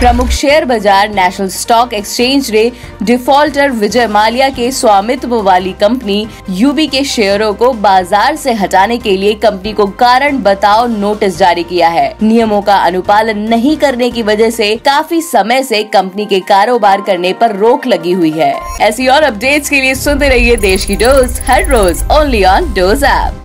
प्रमुख शेयर बाज़ार National Stock Exchange ने डिफॉल्टर विजय माल्या के स्वामित्व वाली कंपनी यूबी के शेयरों को बाज़ार से हटाने के लिए कंपनी को कारण बताओ नोटिस जारी किया है। नियमों का अनुपालन नहीं करने की वजह से काफ़ी समय से कंपनी के कारोबार करने पर रोक लगी हुई है। ऐसी और अपडेट्स के लिए सुनते रहिए देश की डोज, हर रोज ओनली ऑन डोज ऐप